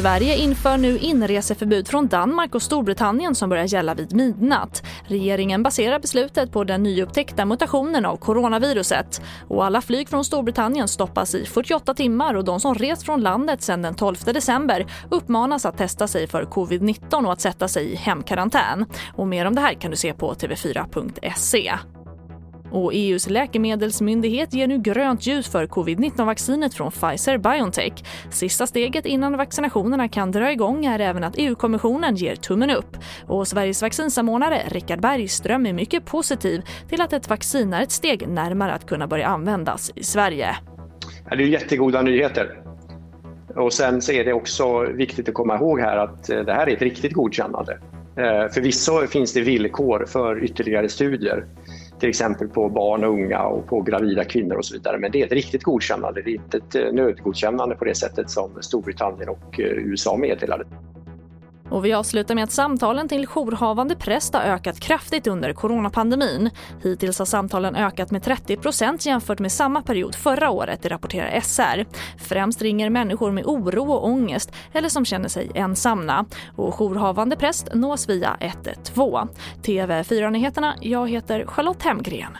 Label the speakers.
Speaker 1: Sverige inför nu inreseförbud från Danmark och Storbritannien som börjar gälla vid midnatt. Regeringen baserar beslutet på den nyupptäckta mutationen av coronaviruset. Och alla flyg från Storbritannien stoppas i 48 timmar och de som rest från landet sedan den 12 december uppmanas att testa sig för covid-19 och att sätta sig i hemkarantän. Och mer om det här kan du se på tv4.se. Och EUs läkemedelsmyndighet ger nu grönt ljus för covid-19-vaccinet från Pfizer-Biontech. Sista steget innan vaccinationerna kan dra igång är även att EU-kommissionen ger tummen upp. Och Sveriges vaccinsamordnare Richard Bergström är mycket positiv till att ett vaccin är ett steg närmare att kunna börja användas i Sverige.
Speaker 2: det är jättegoda nyheter. Och sen så är det också viktigt att komma ihåg här att eh, det här är ett riktigt godkännande. Eh, förvisso finns det villkor för ytterligare studier till exempel på barn och unga och på gravida kvinnor och så vidare. Men det är ett riktigt godkännande, det är inte ett eh, nödgodkännande på det sättet som Storbritannien och eh, USA meddelade.
Speaker 1: Och vi avslutar med att samtalen till jourhavande präst har ökat kraftigt under coronapandemin. Hittills har samtalen ökat med 30 procent jämfört med samma period förra året, det rapporterar SR. Främst ringer människor med oro och ångest eller som känner sig ensamma. Och jourhavande präst nås via 112. TV4-nyheterna, jag heter Charlotte Hemgren.